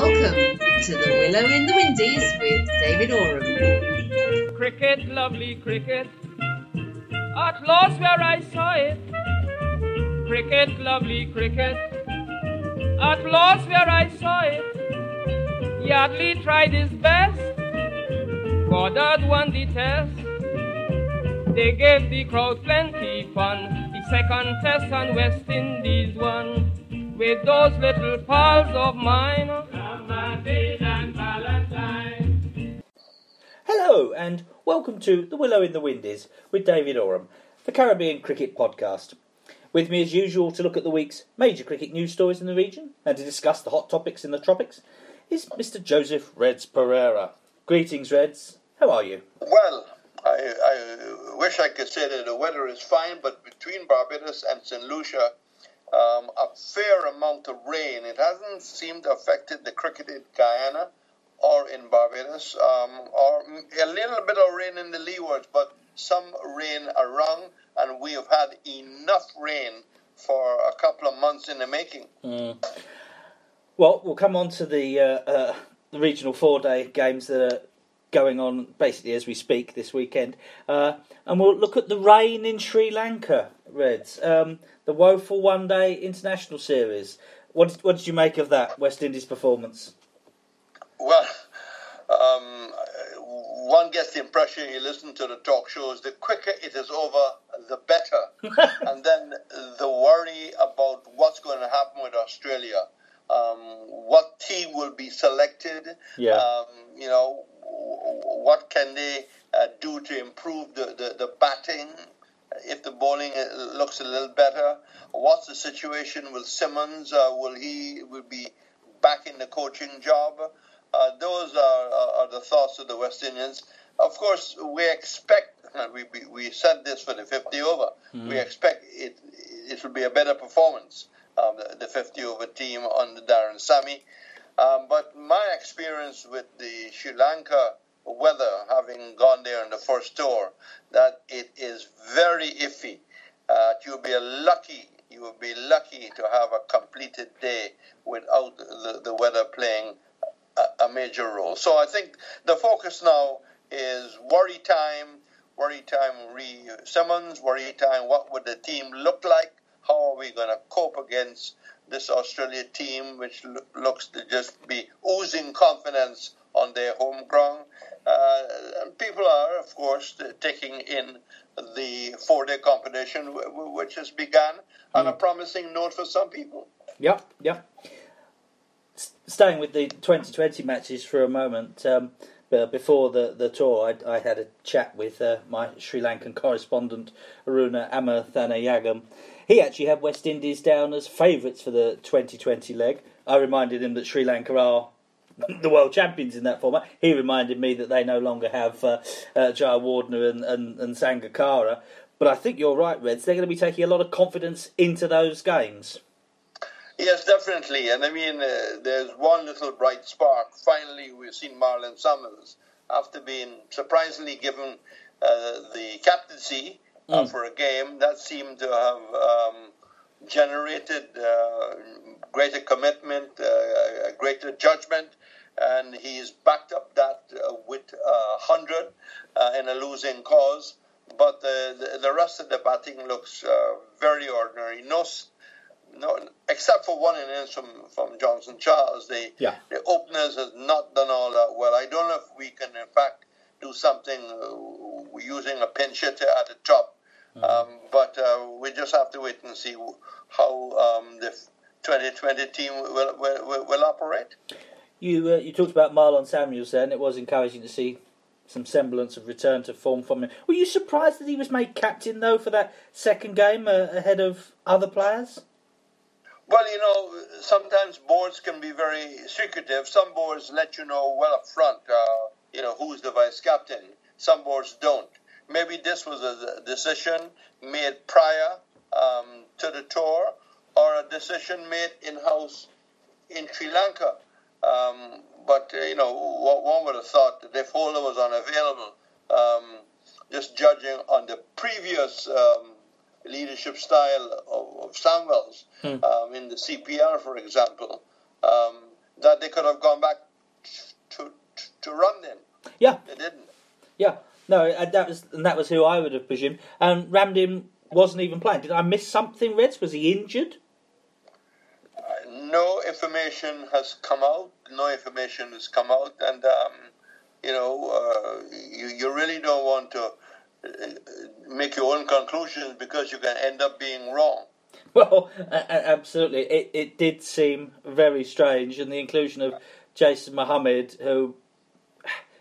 Welcome to the Willow in the Windies with David Oram. Cricket, lovely cricket, at Lord's where I saw it. Cricket, lovely cricket, at Lord's where I saw it. Yardley tried his best, Goddard won the test. They gave the crowd plenty fun. The second test on West Indies won with those little pals of mine. Hello, and welcome to The Willow in the Windies with David Oram, the Caribbean Cricket Podcast. With me, as usual, to look at the week's major cricket news stories in the region and to discuss the hot topics in the tropics is Mr. Joseph Reds Perreira. Greetings, Reds. How are you? Well, I, I wish I could say that the weather is fine, but between Barbados and St. Lucia, um, a fair amount of rain. It hasn't seemed to affected the cricket in Guyana or in Barbados, um, or a little bit of rain in the leewards, but some rain around, and we have had enough rain for a couple of months in the making. Mm. Well, we'll come on to the, uh, uh, the regional four-day games that are going on basically as we speak this weekend, uh, and we'll look at the rain in Sri Lanka, Reds. Um, the woeful one-day international series. What did, what did you make of that West Indies performance? Well, um, one gets the impression you listen to the talk shows, the quicker it is over, the better. and then the worry about what's going to happen with Australia. Um, what team will be selected? Yeah. Um, you know, what can they uh, do to improve the, the, the batting? if the bowling uh, looks a little better. What's the situation with Simmons? Uh, will he will be back in the coaching job? Uh, those are, are, the thoughts of the West Indians. Of course, we expect we we, we said this for the 50 over. Mm-hmm. We expect it it will be a better performance. Um, the, the 50 over team under Darren Sammy. Um, but my experience with the Sri Lanka weather, having gone there on the first tour, that it is very iffy. Uh, you'll be lucky. You will be lucky to have a completed day without the, the weather playing a, a major role. So I think the focus now is worry time. Worry time, re Simmons, Worry time. What would the team look like? How are we going to cope against this Australia team, which lo- looks to just be oozing confidence on their home ground. Uh, people are, of course, taking in the four-day competition, which has begun on a hmm. promising note for some people. Yep, yep. Staying with the 2020 matches for a moment, um, before the, the tour, I, I had a chat with uh, my Sri Lankan correspondent, Aruna Amathanayagam. He actually had West Indies down as favourites for the 2020 leg. I reminded him that Sri Lanka are the world champions in that format. He reminded me that they no longer have uh, uh, Jayawardene and, and, and Sangakkara. But I think you're right, Reds. They're going to be taking a lot of confidence into those games. Yes, definitely. And I mean, uh, there's one little bright spark. Finally, we've seen Marlon Samuels, after being surprisingly given uh, the captaincy uh, mm. for a game, that seemed to have um, generated uh, greater commitment, uh, greater judgment, and he's backed up that uh, with a hundred uh, in a losing cause. But the, the rest of the batting looks uh, very ordinary. No, no, except for one innings from, from Johnson Charles, the yeah. the openers has not done all that well. I don't know if we can in fact do something uh, using a pinch hitter at the top. Mm-hmm. Um, but uh, we just have to wait and see how um, the 2020 team will, will, will operate. You uh, you talked about Marlon Samuels there, and it was encouraging to see some semblance of return to form from him. Were you surprised that he was made captain though for that second game uh, ahead of other players? Well, you know, sometimes boards can be very secretive. Some boards let you know well up front, uh, you know, who's the vice captain. Some boards don't. Maybe this was a decision made prior um, to the tour or a decision made in house in Sri Lanka. Um, but, uh, you know, one would have thought that if Holder was unavailable, um, just judging on the previous um, leadership style of, of Samuels hmm. um, in the CPL, for example, um, that they could have gone back to to, to Ramdin. Yeah, They didn't. yeah. No, uh, that was and that was who I would have presumed. And Ramdin wasn't even playing. Did I miss something, Reds? Was he injured? no information has come out. No information has come out, and um, you know, uh, you you really don't want to make your own conclusions because you can end up being wrong. Well, absolutely. It it did seem very strange, and the inclusion of Jason Mohammed, who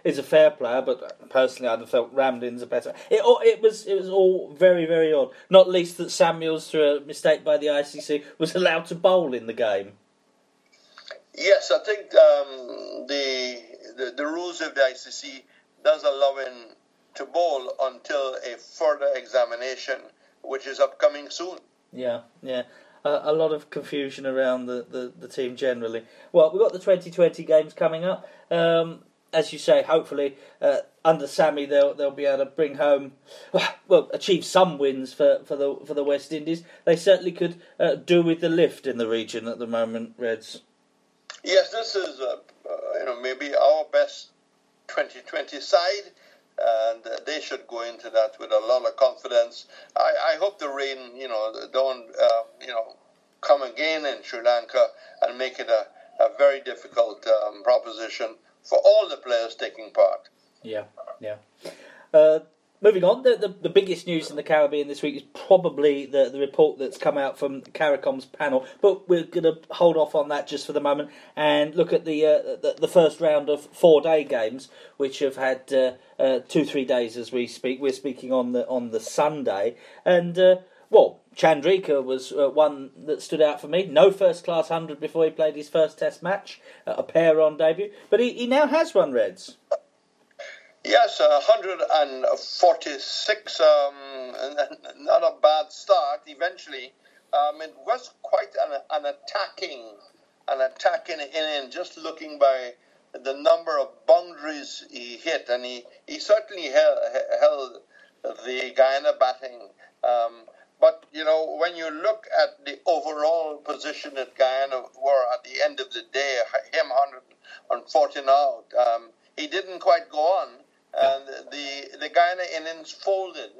is a fair player, but personally, I'd have felt Ramdin's a better. It it was it was all very very odd. Not least that Samuels, through a mistake by the ICC, was allowed to bowl in the game. Yes, I think um, the, the the rules of the ICC does allow him to bowl until a further examination, which is upcoming soon. Yeah, yeah. A, a lot of confusion around the, the, the team generally. Well, we've got the 2020 games coming up. Um, as you say, hopefully uh, under Sammy they'll they'll be able to bring home, well, achieve some wins for, for the for the West Indies. They certainly could uh, do with the lift in the region at the moment, Reds. Yes, this is uh, uh, you know maybe our best 2020 side, and uh, they should go into that with a lot of confidence. I, I hope the rain you know don't um, you know come again in Sri Lanka and make it a, a very difficult um, proposition for all the players taking part. Yeah, yeah. Uh, moving on, the, the the biggest news in the Caribbean this week is probably the, the report that's come out from CARICOM's panel, but we're going to hold off on that just for the moment and look at the uh, the, the first round of four day games, which have had uh, uh, two three days as we speak. We're speaking on the on the Sunday, and uh, well, Chandrika was uh, one that stood out for me. No first class hundred before he played his first Test match, uh, a pair on debut, but he, he now has one Reds. Yes, uh, 146, um, not a bad start. Eventually, um, it was quite an, an attacking, an attacking inning. Just looking by the number of boundaries he hit, and he, he certainly held, held the Guyana batting. Um, but you know, when you look at the overall position that Guyana were at the end of the day, him 140 out, um, he didn't quite go on and the the Guyana innings folded.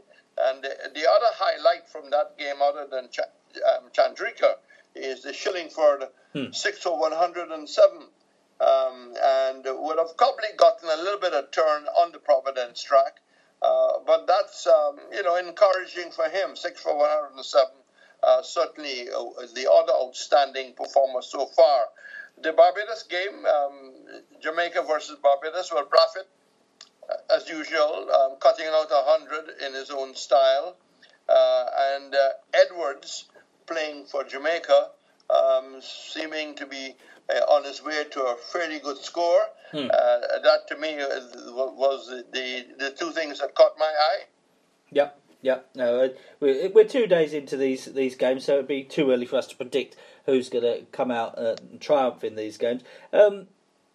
And the, the other highlight from that game, other than Ch- um, Chandrika, is the Shillingford Hmm. six for one hundred and seven, um, and would have probably gotten a little bit of turn on the Providence track. Uh, but that's um, you know encouraging for him. Six for one hundred and seven. Uh, certainly uh, the other outstanding performer so far. The Barbados game, um, Jamaica versus Barbados, well, Brathwaite as usual, um, cutting out a hundred in his own style, uh, and uh, Edwards playing for Jamaica, um, seeming to be uh, on his way to a fairly good score. Hmm. Uh, that to me was the, the the two things that caught my eye. Yep, yep. No, uh, we're, we're two days into these these games, so it'd be too early for us to predict who's going to come out uh, and triumph in these games. Um,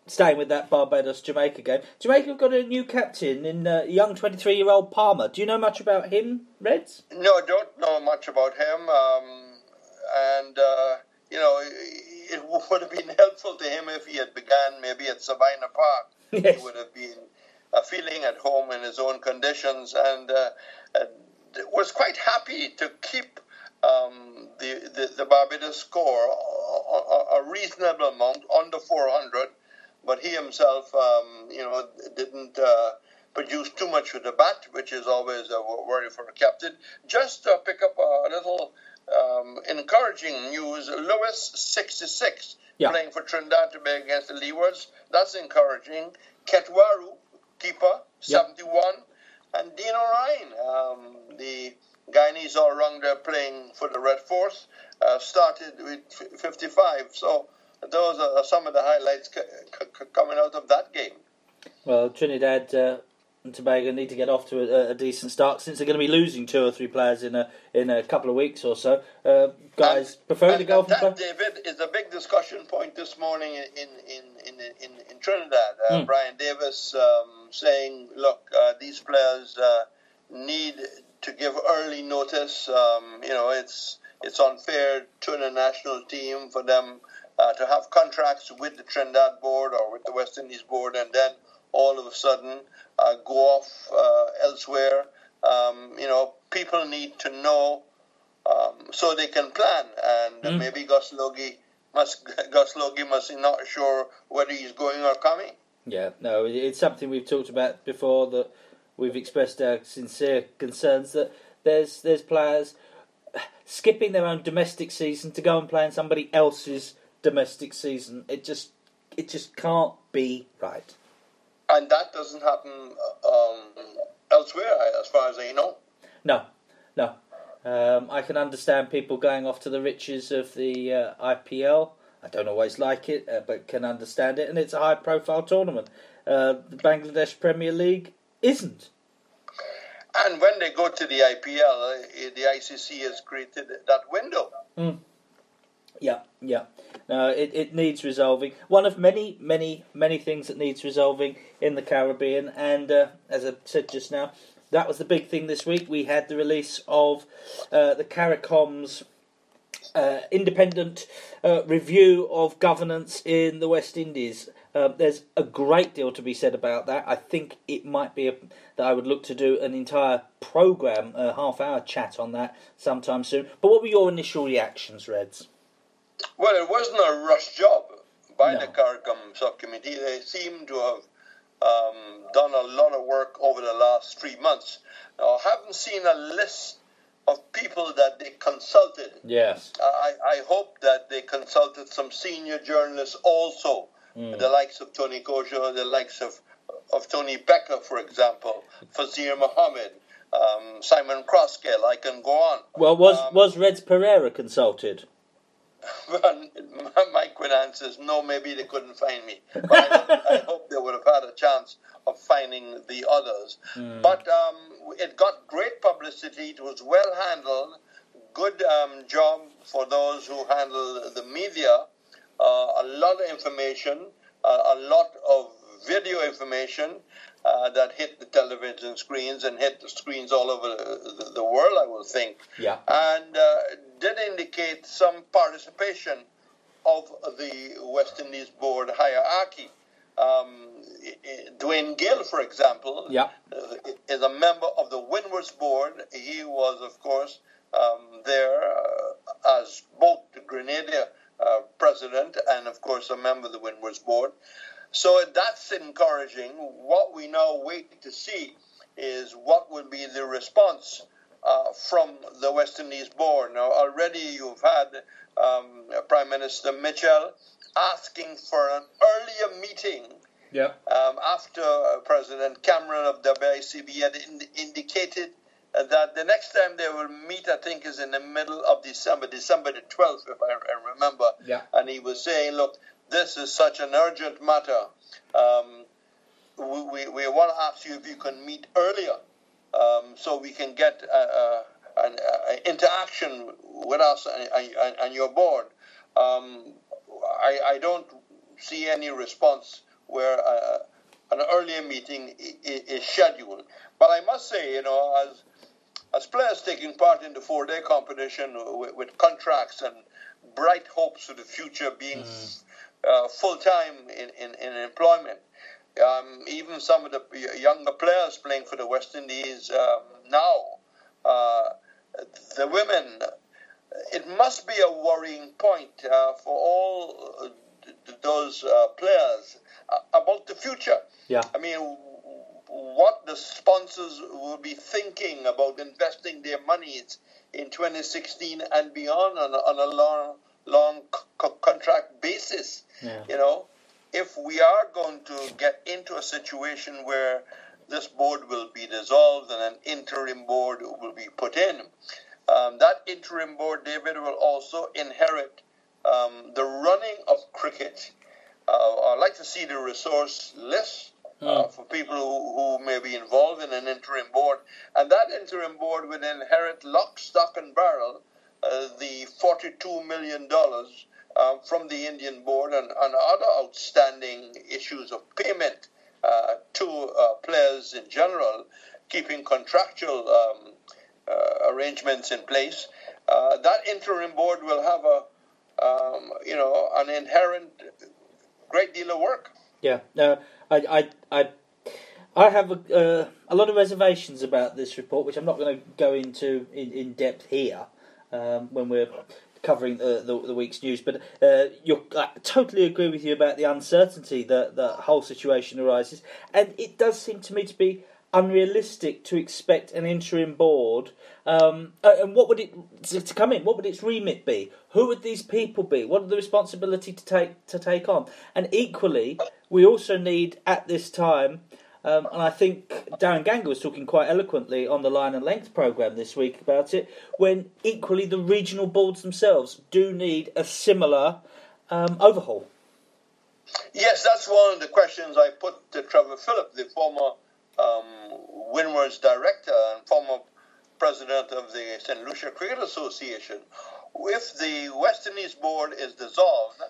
staying with that Barbados Jamaica game, Jamaica have got a new captain in uh, young twenty three year old Palmer. Do you know much about him, Reds? No, I don't know much about him, um, and uh, you know it would have been helpful to him if he had begun maybe at Sabina Park. Yes. He would have been uh, feeling at home in his own conditions, and uh, uh, was quite happy to keep um, the, the the Barbados score a, a, a reasonable amount under 400, but he himself, um, you know, didn't. Uh, produce too much with the bat, which is always a worry for a captain. Just to pick up a little um, encouraging news, Lewis 66 Yeah. playing for Trinidad to Tobago against the Leewards. That's encouraging. Katwaroo, keeper, 71. And Dean O'Ryan, um, the Guyanese all-rounder playing for the Red Force, uh, started with 55. So those are some of the highlights c- c- coming out of that game. Well, Trinidad uh, and Tobago need to get off to a, a decent start since they're going to be losing two or three players in a in a couple of weeks or so. Uh, guys, prefer And to go that, for David, is a big discussion point this morning in in in in, in Trinidad. Uh, Hmm. Brian Davis um, saying, "Look, uh, these players uh, need to give early notice. Um, you know, it's it's unfair to the national team for them uh, to have contracts with the Trinidad board or with the West Indies board, and then all of a sudden uh, go off uh, elsewhere. Um, you know, people need to know um, so they can plan, and Mm. maybe Gus Logie must Gus Logie must be not sure whether he's going or coming. Yeah, no, it's something we've talked about before that we've expressed our sincere concerns that there's there's players skipping their own domestic season to go and play in somebody else's domestic season. It just it just can't be right. And that doesn't happen um, elsewhere, as far as I know. No, no. Um, I can understand people going off to the riches of the uh, IPL. I don't always like it, uh, but can understand it, and it's a high-profile tournament. Uh, the Bangladesh Premier League isn't. And when they go to the IPL, uh, the ICC has created that window. Yeah, yeah. No, it, it needs resolving. One of many, many, many things that needs resolving in the Caribbean. And uh, as I said just now, that was the big thing this week. We had the release of uh, the CARICOM's uh, independent uh, review of governance in the West Indies. Uh, there's a great deal to be said about that. I think it might be a, that I would look to do an entire program, a half-hour chat on that sometime soon. But what were your initial reactions, Reds? Well, it wasn't a rush job by No. the CARICOM subcommittee. They seem to have um, done a lot of work over the last three months. Now, I haven't seen a list of people that they consulted. Yes. I, I hope that they consulted some senior journalists also, the likes of Tony Cozier, the likes of, of Tony Becca, for example, Fazeer Mohammed, um, Simon Crosskill. I can go on. Well, was Um, was Reds Perreira consulted? My quick answer is no, maybe they couldn't find me. But I, hope, I hope they would have had a chance of finding the others. But um, it got great publicity. It was well handled. Good um, job for those who handle the media. Uh, a lot of information, uh, a lot of video information uh, that hit the television screens and hit the screens all over the, the, the world, I will think Yeah. and uh, did indicate some participation of the West Indies board hierarchy. Um, Dwain Gill, for example, Yeah. is a member of the Windwards board. He was, of course, um, there uh, as both the Grenadier uh, president and, of course, a member of the Windwards board. So that's encouraging. What we now wait to see is what will be the response uh, from the West Indies board. Now, already you've had um, Prime Minister Mitchell asking for an earlier meeting Yeah. um, after uh, President Cameron of WICB had ind- indicated that the next time they will meet, I think, is in the middle of December, December the 12th, if I, I remember. Yeah. And he was saying, look, this is such an urgent matter. Um, we, we, we want to ask you if you can meet earlier um, so we can get uh, uh, an uh, interaction with us and, and, and your board. Um, I, I don't see any response where uh, an earlier meeting is scheduled. But I must say, you know, as as players taking part in the four-day competition with, with contracts and bright hopes for the future being uh, full-time in, in, in employment, um, even some of the younger players playing for the West Indies um, now, uh, the women, it must be a worrying point uh, for all uh, th- th- those uh, players uh, about the future. Yeah. I mean, what the sponsors will be thinking about investing their monies in 2016 and beyond on a, on a long, long co- contract basis. Yeah. You know, if we are going to get into a situation where this board will be dissolved and an interim board will be put in, um, that interim board, David, will also inherit um, the running of cricket. Uh, I'd like to see the resource list uh, for people who, who may be involved in an interim board. And that interim board will inherit lock, stock, and barrel uh, the $42 million uh, from the Indian board and, and other outstanding issues of payment uh, to uh, players in general, keeping contractual um, uh, arrangements in place. Uh, that interim board will have a um, you know, an inherent great deal of work. Yeah, no, I, I, I, I have a, uh, a lot of reservations about this report, which I'm not going to go into in, in depth here um, when we're covering the, the, the week's news. But uh, I totally agree with you about the uncertainty that the whole situation arises, and it does seem to me to be unrealistic to expect an interim board. Um, and what would it to, to come in? What would its remit be? Who would these people be? What are the responsibility to take to take on? And equally, we also need at this time. Um, and I think Darren Ganga was talking quite eloquently on the Line and Length programme this week about it, when equally the regional boards themselves do need a similar um, overhaul. Yes, that's one of the questions I put to Trevor Phillip, the former um, Windward's director and former president of the St. Lucia Cricket Association. If the West Indies board is dissolved,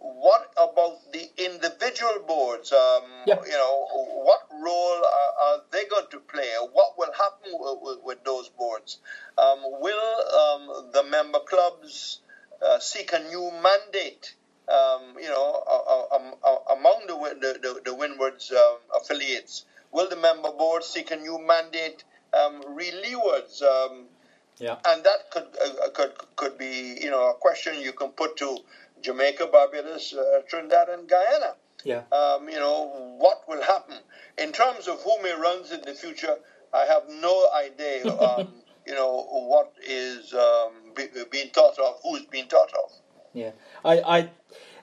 what about the individual boards? Um, yep. You know, what role are, are, they going to play? What will happen with, with, with those boards? Um, will um, the member clubs uh, seek a new mandate? Um, you know, uh, uh, among the the, the, the Windward's um, affiliates, Will the member board seek a new mandate um, leewards? Um, yeah. And that could uh, could could be you know a question you can put to Jamaica, Barbados, uh, Trinidad, and Guyana. Yeah. Um, you know what will happen in terms of who may runs in the future. I have no idea. Um, you know what is um, be, being thought of, who's being thought of. Yeah, I, I,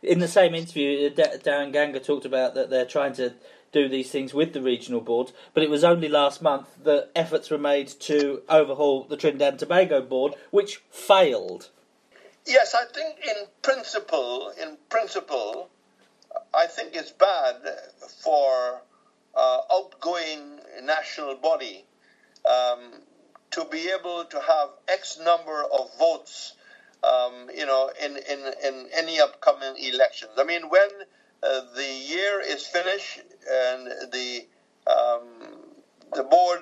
in the same interview, Darren Ganga talked about that they're trying to do these things with the regional boards, but it was only last month that efforts were made to overhaul the Trinidad and Tobago board, which failed. Yes, I think in principle, in principle, I think it's bad for uh, outgoing national body um, to be able to have X number of votes, um, you know, in, in, in any upcoming elections. I mean, when uh, the year is finished and the um, the board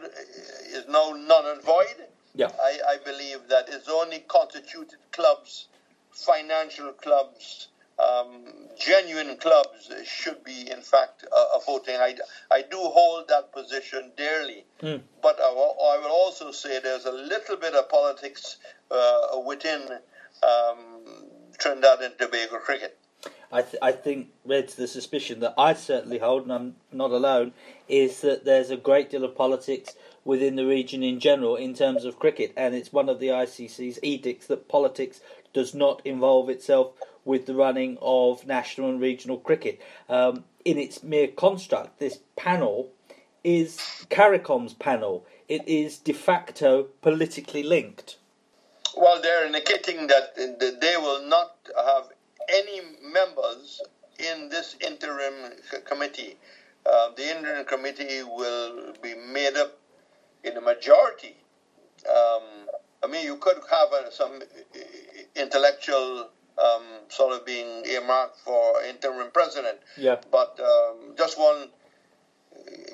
is now null and void. Yeah. I, I believe that it's only constituted clubs, financial clubs, um, genuine clubs should be, in fact, uh, voting. I, I do hold that position dearly. Mm. But I will, I will, also say there's a little bit of politics uh, within um, Trinidad and Tobago cricket. I, th- I think to the suspicion that I certainly hold, and I'm not alone, is that there's a great deal of politics within the region in general in terms of cricket, and it's one of the ICC's edicts that politics does not involve itself with the running of national and regional cricket. Um, in its mere construct, this panel is CARICOM's panel. It is de facto politically linked. Well, they're indicating that they will not have any members in this interim committee. Uh, the interim committee will be made up in a majority. Um, I mean, you could have uh, some intellectual um, sort of being earmarked for interim president. Yeah. But um, just one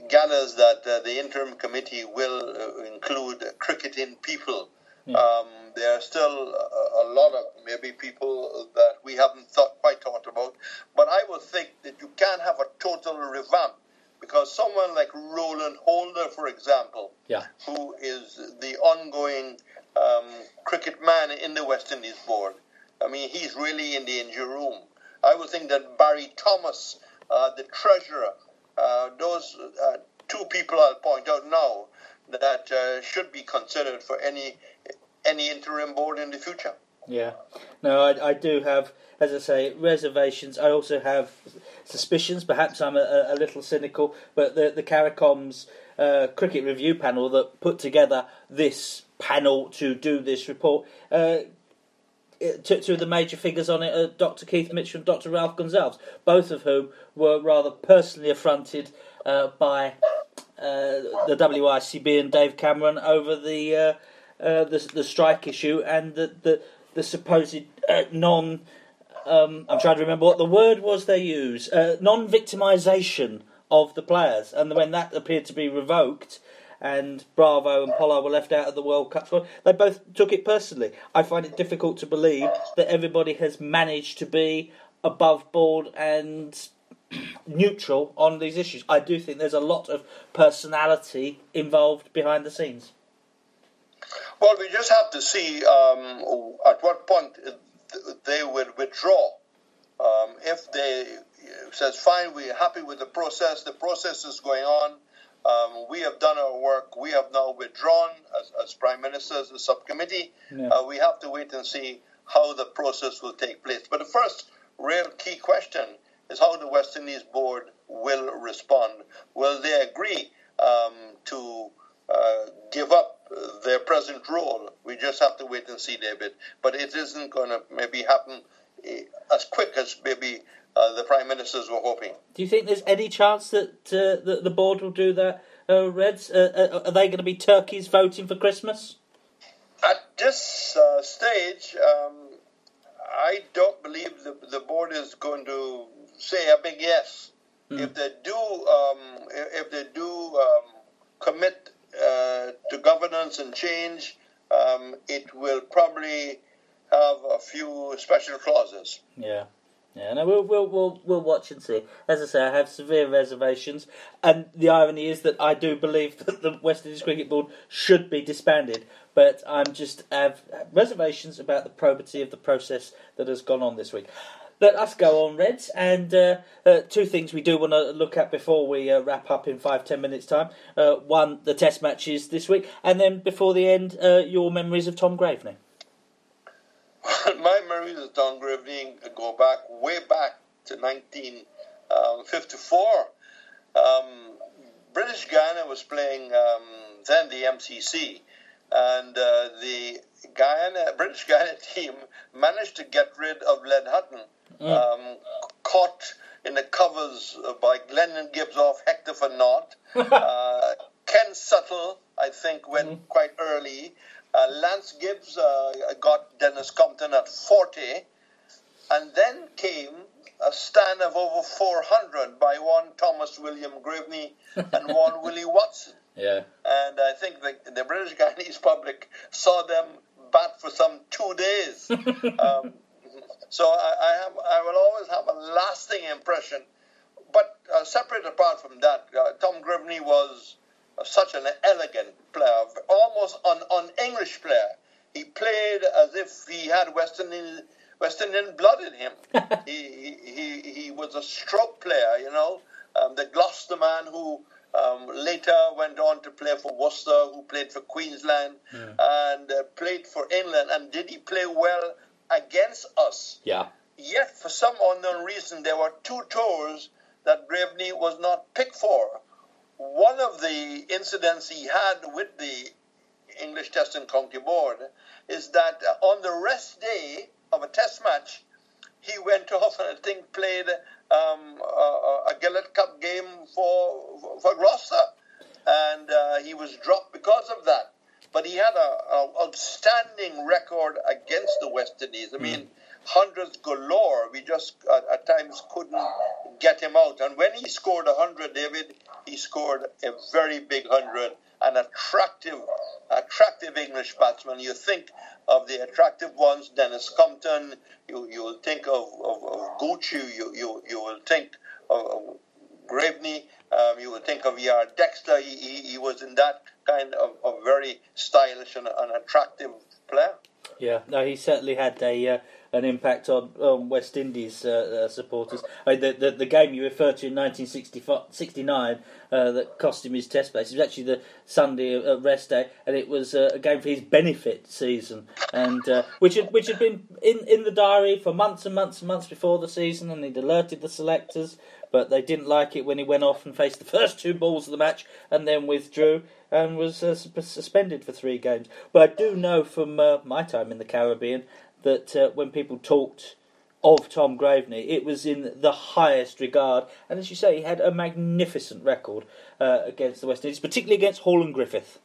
gathers that uh, the interim committee will uh, include cricketing people. Yeah. Um, there are still a, a, lot of maybe people that we haven't thought, quite thought about. But I would think that you can have a total revamp because someone like Roland Holder, for example, yeah. who is the ongoing um, cricket man in the West Indies board, I mean, he's really in the injury room. I would think that Barry Thomas, uh, the treasurer, uh, those uh, two people I'll point out now that uh, should be considered for any any interim board in the future. Yeah, no, I, I do have, as I say, reservations. I also have suspicions. Perhaps I'm a, a little cynical, but the the CARICOM's uh, cricket review panel that put together this panel to do this report. Uh, two, of the major figures on it are Dr. Keith Mitchell and Dr. Ralph Gonsalves, both of whom were rather personally affronted uh, by uh, the WICB and Dave Cameron over the uh, uh, the the strike issue and the the, the supposed uh, non. Um, I'm trying to remember what the word was they used. Uh, non-victimisation of the players, and when that appeared to be revoked, and Bravo and Pollard were left out of the World Cup squad. They both took it personally. I find it difficult to believe that everybody has managed to be above board and neutral on these issues. I do think there's a lot of personality involved behind the scenes. Well, we just have to see um, at what point they will withdraw. Um, if they says, fine, we're happy with the process, the process is going on, um, we have done our work, we have now withdrawn as, as Prime Ministers, the subcommittee. Yeah. Uh, we have to wait and see how the process will take place. But the first real key question is how the West Indies board will respond. Will they agree um, to uh, give up their present role? We just have to wait and see, David. But it isn't going to maybe happen as quick as maybe uh, the prime ministers were hoping. Do you think there's any chance that uh, the, the board will do that, uh, Reds? Uh, uh, are they going to be turkeys voting for Christmas? At this uh, stage, um, I don't believe the, the board is going to say a big yes. Mm. If they do, um, if they do um, commit uh, to governance and change, um, it will probably have a few special clauses. Yeah. Yeah, no, we'll, we'll we'll we'll watch and see. As I say, I have severe reservations, and the irony is that I do believe that the West Indies Cricket Board should be disbanded, but I'm just have reservations about the probity of the process that has gone on this week. Let us go on, Reds, and uh, uh, two things we do want to look at before we uh, wrap up in five ten minutes time. Uh, one, the Test matches this week, and then before the end, uh, your memories of Tom Graveney. My memories of Don Graveney go back way back to 1954. Um, um, British Guyana was playing um, then the MCC, and uh, the Guyana British Guyana team managed to get rid of Len Hutton, mm. um, caught in the covers by Glendon Gibbs off Hector for naught. uh, Ken Suttle, I think, went mm. quite early. Uh, Lance Gibbs uh, got Denis Compton at 40, and then came a stand of over 400 by one Thomas William Graveney and one Willie Watson. Yeah. And I think the, the British Guyanese public saw them bat for some two days. um, so I, I, have, I will always have a lasting impression. But uh, separate apart from that, uh, Tom Graveney was such an elegant player, almost an, an English player. He played as if he had Western Indian, West Indian blood in him. he, he, he was a stroke player, you know, um, the Gloucester man who um, later went on to play for Worcester, who played for Queensland mm. and uh, played for England. And did he play well against us? Yeah. Yet, for some unknown reason, there were two tours that Graveney was not picked for one of the incidents he had with the English Test and County Board is that on the rest day of a test match, he went off and I think played um, a, a Gillette Cup game for for Gloucester, and uh, he was dropped because of that. But he had an outstanding record against the West Indies. I mean, mm. Hundreds galore. We just at, at times couldn't get him out. And when he scored a hundred, David, he scored a very big hundred, an attractive, attractive English batsman. You think of the attractive ones, Denis Compton. You you will think of of, of Gooch. You, you you will think of, of. Um, you would think of E.R. Dexter. He, he, he, was in that kind of, of very stylish and, and attractive player. Yeah, no, he certainly had a uh, an impact on, on West Indies uh, uh, supporters. I mean, the, the, the game you referred to in 1969 uh, that cost him his Test place. It was actually the Sunday uh, rest day, and it was uh, a game for his benefit season, and uh, which had which had been in, in the diary for months and months and months before the season, and he'd alerted the selectors. But they didn't like it when he went off and faced the first two balls of the match and then withdrew and was suspended for three games. But I do know from my time in the Caribbean that uh, when people talked of Tom Graveney, it was in the highest regard. And as you say, he had a magnificent record uh, against the West Indies, particularly against Hall and Griffith.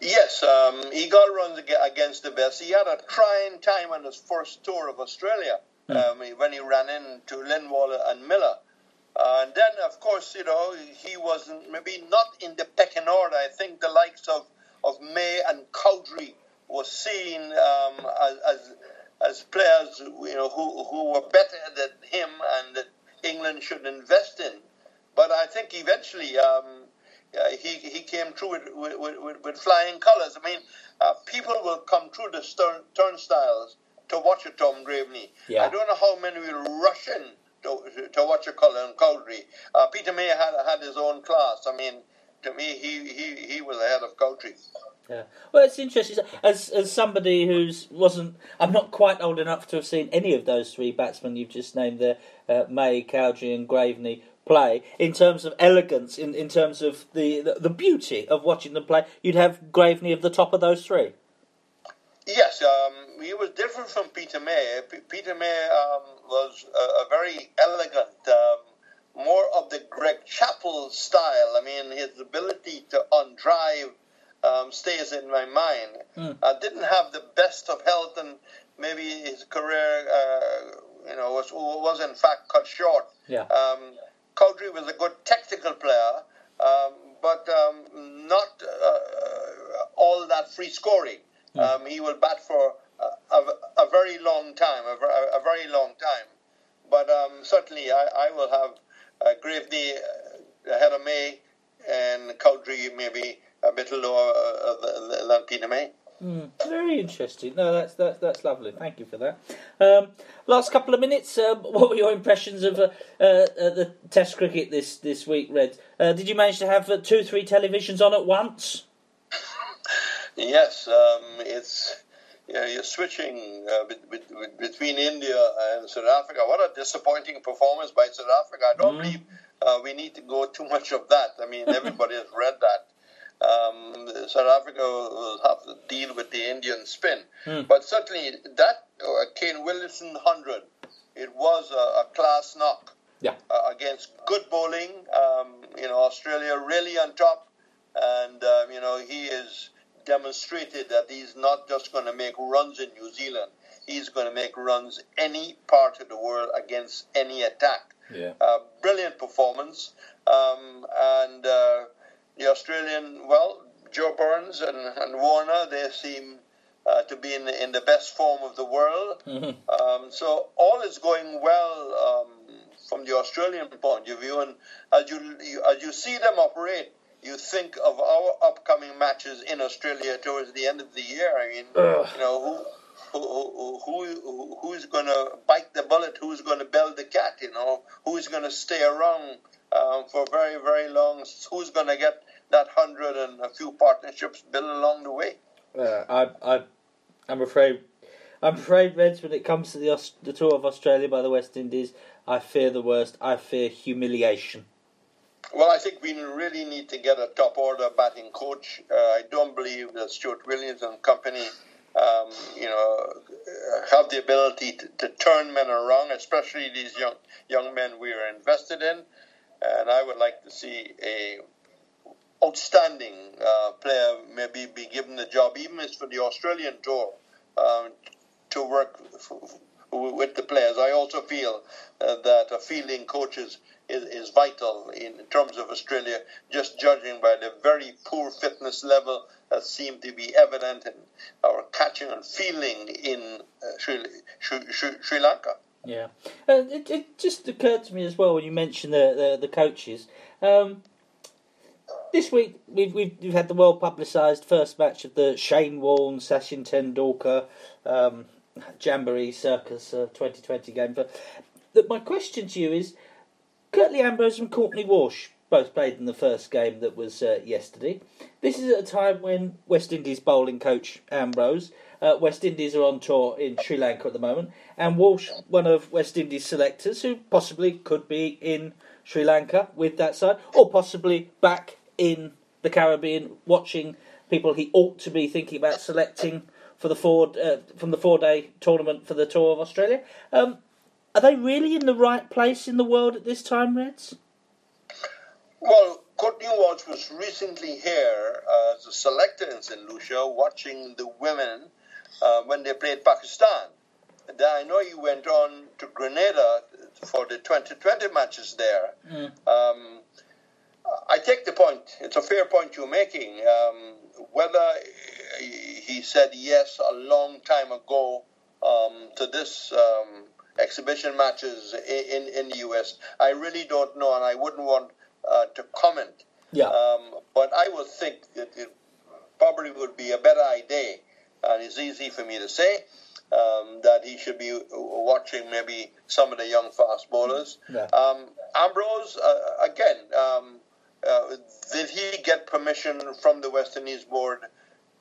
Yes, um, he got runs against the best. He had a trying time on his first tour of Australia mm. um, when he ran into Lindwall and Miller. Uh, and then, of course, you know, he was maybe not in the pecking order. I think the likes of, of May and Cowdrey were seen um, as, as, as players, you know, who, who were better than him and that England should invest in. But I think eventually um, uh, he, he came through with, with, with, with flying colours. I mean, uh, people will come through the stern, turnstiles to watch a Tom Graveney. Yeah. I don't know how many will rush in to, to watch a Colin Cowdrey. Uh, Peter May had, had his own class. I mean, to me, he, he, he was ahead of Cowdrey. Yeah. Well, it's interesting. As as somebody who's wasn't, I'm not quite old enough to have seen any of those three batsmen you've just named there, uh, May, Cowdrey, and Graveney play. In terms of elegance, in, in terms of the, the, the beauty of watching them play, you'd have Graveney at the top of those three. Yes, um, he was different from Peter May. P- Peter May um, was a, a, very elegant, um, more of the Greg Chappell style. I mean, his ability to undrive um, stays in my mind. Mm. Uh, didn't have the best of health, and maybe his career, uh, you know, was was in fact cut short. Yeah. Um, Cowdrey was a good technical player, um, but um, not uh, all that free scoring. Um, he will bat for a, a, a very long time, a, a, very long time. But um, certainly, I, I will have uh, Graveney ahead of me, and Cowdrey maybe bit lower uh, Peter May. Mm, very interesting. No, that's that's that's lovely. Thank you for that. Um, last couple of minutes. Um, what were your impressions of uh, uh, the Test cricket this this week, Red? Uh, did you manage to have uh, two, three televisions on at once? Yes, um, it's yeah, you're switching uh, between India and South Africa. What a disappointing performance by South Africa! I don't mm. believe uh, we need to go too much of that. I mean, everybody has read that. Um, South Africa will have to deal with the Indian spin. Mm. But certainly that uh, Kane Williamson 100, it was a, a class knock yeah. uh, against good bowling. Um, you know, Australia really on top. And, um, you know, he is demonstrated that he's not just going to make runs in New Zealand. He's going to make runs any part of the world against any attack. Yeah. Uh, brilliant performance. Um, and uh, the Australian, well, Joe Burns and, and Warner, they seem uh, to be in the, in the best form of the world. Mm-hmm. Um, so all is going well um, from the Australian point of view. And as you, you, as you see them operate, you think of our upcoming matches in Australia towards the end of the year. I mean, Ugh. you know, who, who, who, who's going to bite the bullet? Who's going to bell the cat? You know, who's going to stay around um, for very, very long? Who's going to get that hundred and a few partnerships built along the way? Uh, I, I, I'm afraid, I'm afraid, Reds. When it comes to the the tour of Australia by the West Indies, I fear the worst. I fear humiliation. Well, I think we really need to get a top order batting coach. Uh, I don't believe that Stuart Williams and company, um, you know, have the ability to, to, turn men around, especially these young young men we are invested in. And I would like to see a outstanding uh, player maybe be given the job, even if it's for the Australian tour, um, to work with the players. I also feel uh, that a fielding coaches is, is vital in terms of Australia, just judging by the very poor fitness level that seemed to be evident in our catching and fielding in uh, Sri, Sri, Sri, Sri, Lanka. Yeah, uh, it, it just occurred to me as well when you mentioned the the, the coaches. Um, this week we've, we've, we've had the well publicised first match of the Shane Warne Sachin Tendulkar um, Jamboree Circus uh, 2020 game. But the, my question to you is Curtly Ambrose and Courtney Walsh both played in the first game that was uh, yesterday. This is at a time when West Indies bowling coach Ambrose, uh, West Indies are on tour in Sri Lanka at the moment, and Walsh, one of West Indies selectors, who possibly could be in Sri Lanka with that side, or possibly back in the Caribbean watching people he ought to be thinking about selecting for the four uh, from the four day tournament for the tour of Australia. Um, are they really in the right place in the world at this time, Reds? Well, Courtney Walsh was recently here uh, as a selector in St. Lucia watching the women uh, when they played Pakistan. then I know you went on to Grenada for the 2020 matches there. Um, I take the point. It's a fair point you're making. Um, whether he said yes a long time ago um, to this um, exhibition matches in, in the US, I really don't know, and I wouldn't want uh, to comment. Yeah. Um, but I would think that it probably would be a better idea, and it's easy for me to say, um, that he should be watching maybe some of the young fast bowlers. Yeah. Um, Ambrose, uh, again, um, uh, did he get permission from the West Indies board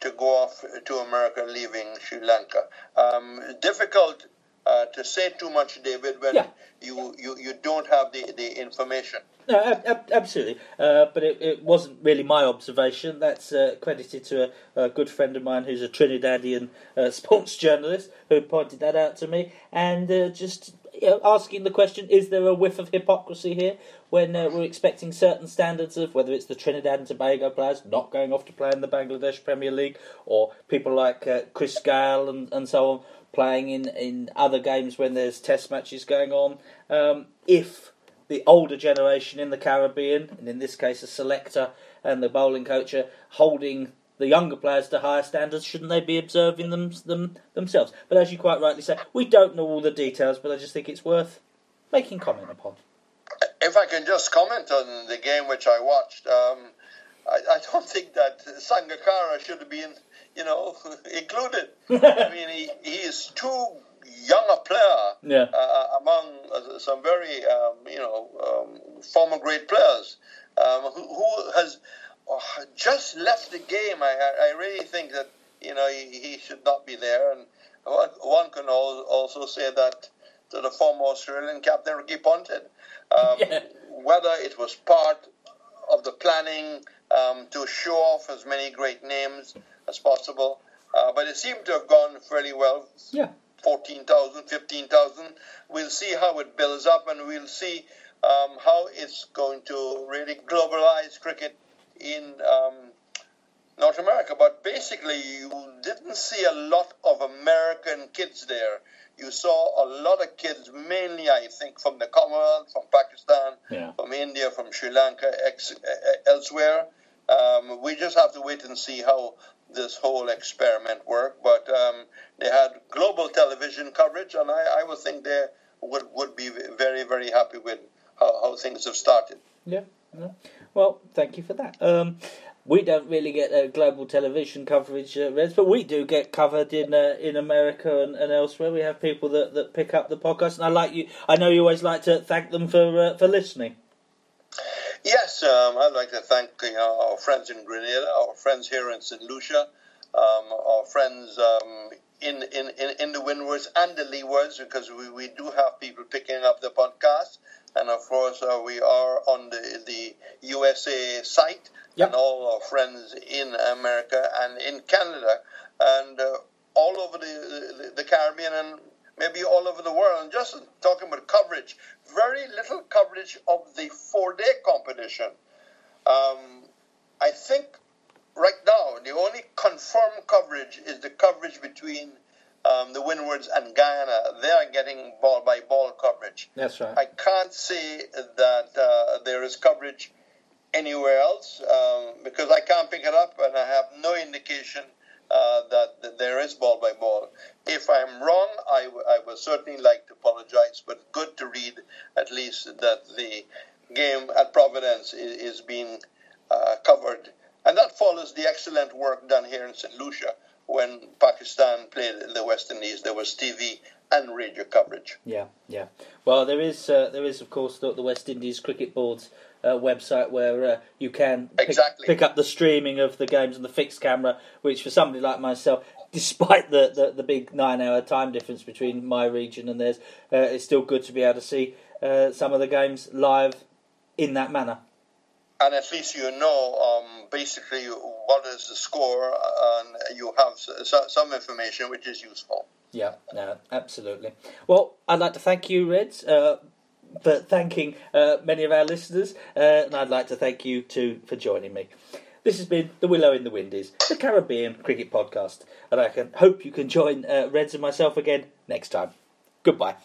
to go off to America, leaving Sri Lanka? Um, difficult uh, to say too much, David, when Yeah. you, you, you don't have the, the information. No, ab- ab- absolutely. Uh, but it, it wasn't really my observation. That's uh, credited to a, a good friend of mine who's a Trinidadian uh, sports journalist who pointed that out to me. And uh, just you know, asking the question is there a whiff of hypocrisy here when uh, we're expecting certain standards of whether it's the Trinidad and Tobago players not going off to play in the Bangladesh Premier League or people like uh, Chris Gayle and, and so on playing in, in other games when there's test matches going on? Um, if the older generation in the Caribbean, and in this case a selector and the bowling coach, are holding the younger players to higher standards. Shouldn't they be observing them, them themselves? But as you quite rightly say, we don't know all the details, but I just think it's worth making comment upon. If I can just comment on the game which I watched, um, I, I don't think that Sangakkara should have been, you know, included. I mean, he, he is too young a player Yeah. uh, among some very, um, you know, um, former great players um, who, who has uh, just left the game. I, I really think that, you know, he, he should not be there. And one, can also say that to the former Australian captain, Ricky Ponting. Um, Yeah. Whether it was part of the planning um, to show off as many great names as possible, uh, but it seemed to have gone fairly well. Yeah. 14,000, 15,000. We'll see how it builds up and we'll see um, how it's going to really globalize cricket in um, North America. But basically, you didn't see a lot of American kids there. You saw a lot of kids, mainly, I think, from the Commonwealth, from Pakistan, Yeah. from India, from Sri Lanka, ex- elsewhere. Um, we just have to wait and see how this whole experiment work, But um, they had global television coverage, and I, I would think they would, would be very, very happy with how, how things have started. Yeah. yeah. Well, thank you for that. Um, we don't really get uh, global television coverage, uh, Reds, but we do get covered in uh, in America and, and elsewhere. We have people that, that pick up the podcast, and I like you. I know you always like to thank them for uh, for listening. Yes, um, I'd like to thank you know, our friends in Grenada, our friends here in St. Lucia, um, our friends um, in, in, in, in the Windwards and the Leewards, because we, we do have people picking up the podcast. And of course, uh, we are on the, the USA site, Yep. and all our friends in America and in Canada, and uh, all over the, the, the Caribbean and maybe all over the world. And just talking about coverage, very little coverage of the four day competition. Um, I think right now the only confirmed coverage is the coverage between um, the Windwards and Guyana. They are getting ball by ball coverage. That's right. I can't say that uh, there is coverage anywhere else um, because I can't pick it up and I have no indication uh, that, that there is ball by ball. If I'm wrong, I, w- I would certainly like to apologize, but good to read at least that the game at Providence is, is being uh, covered. And that follows the excellent work done here in St. Lucia when Pakistan played in the West Indies. There was TV and radio coverage. Yeah, yeah. Well, there is, uh, there is, of course, the, the West Indies Cricket Board's uh, website where uh, you can pick, Exactly. pick up the streaming of the games on the fixed camera, which for somebody like myself, despite the, the, the big nine-hour time difference between my region and theirs, uh, it's still good to be able to see uh, some of the games live in that manner. and at least you know um, basically what is the score, and you have some information which is useful. Yeah, no, absolutely. Well, I'd like to thank you, Reds, uh, for thanking uh, many of our listeners, uh, and I'd like to thank you too for joining me. This has been the Willow in the Windies, the Caribbean Cricket Podcast, and I can hope you can join uh, Reds and myself again next time. Goodbye.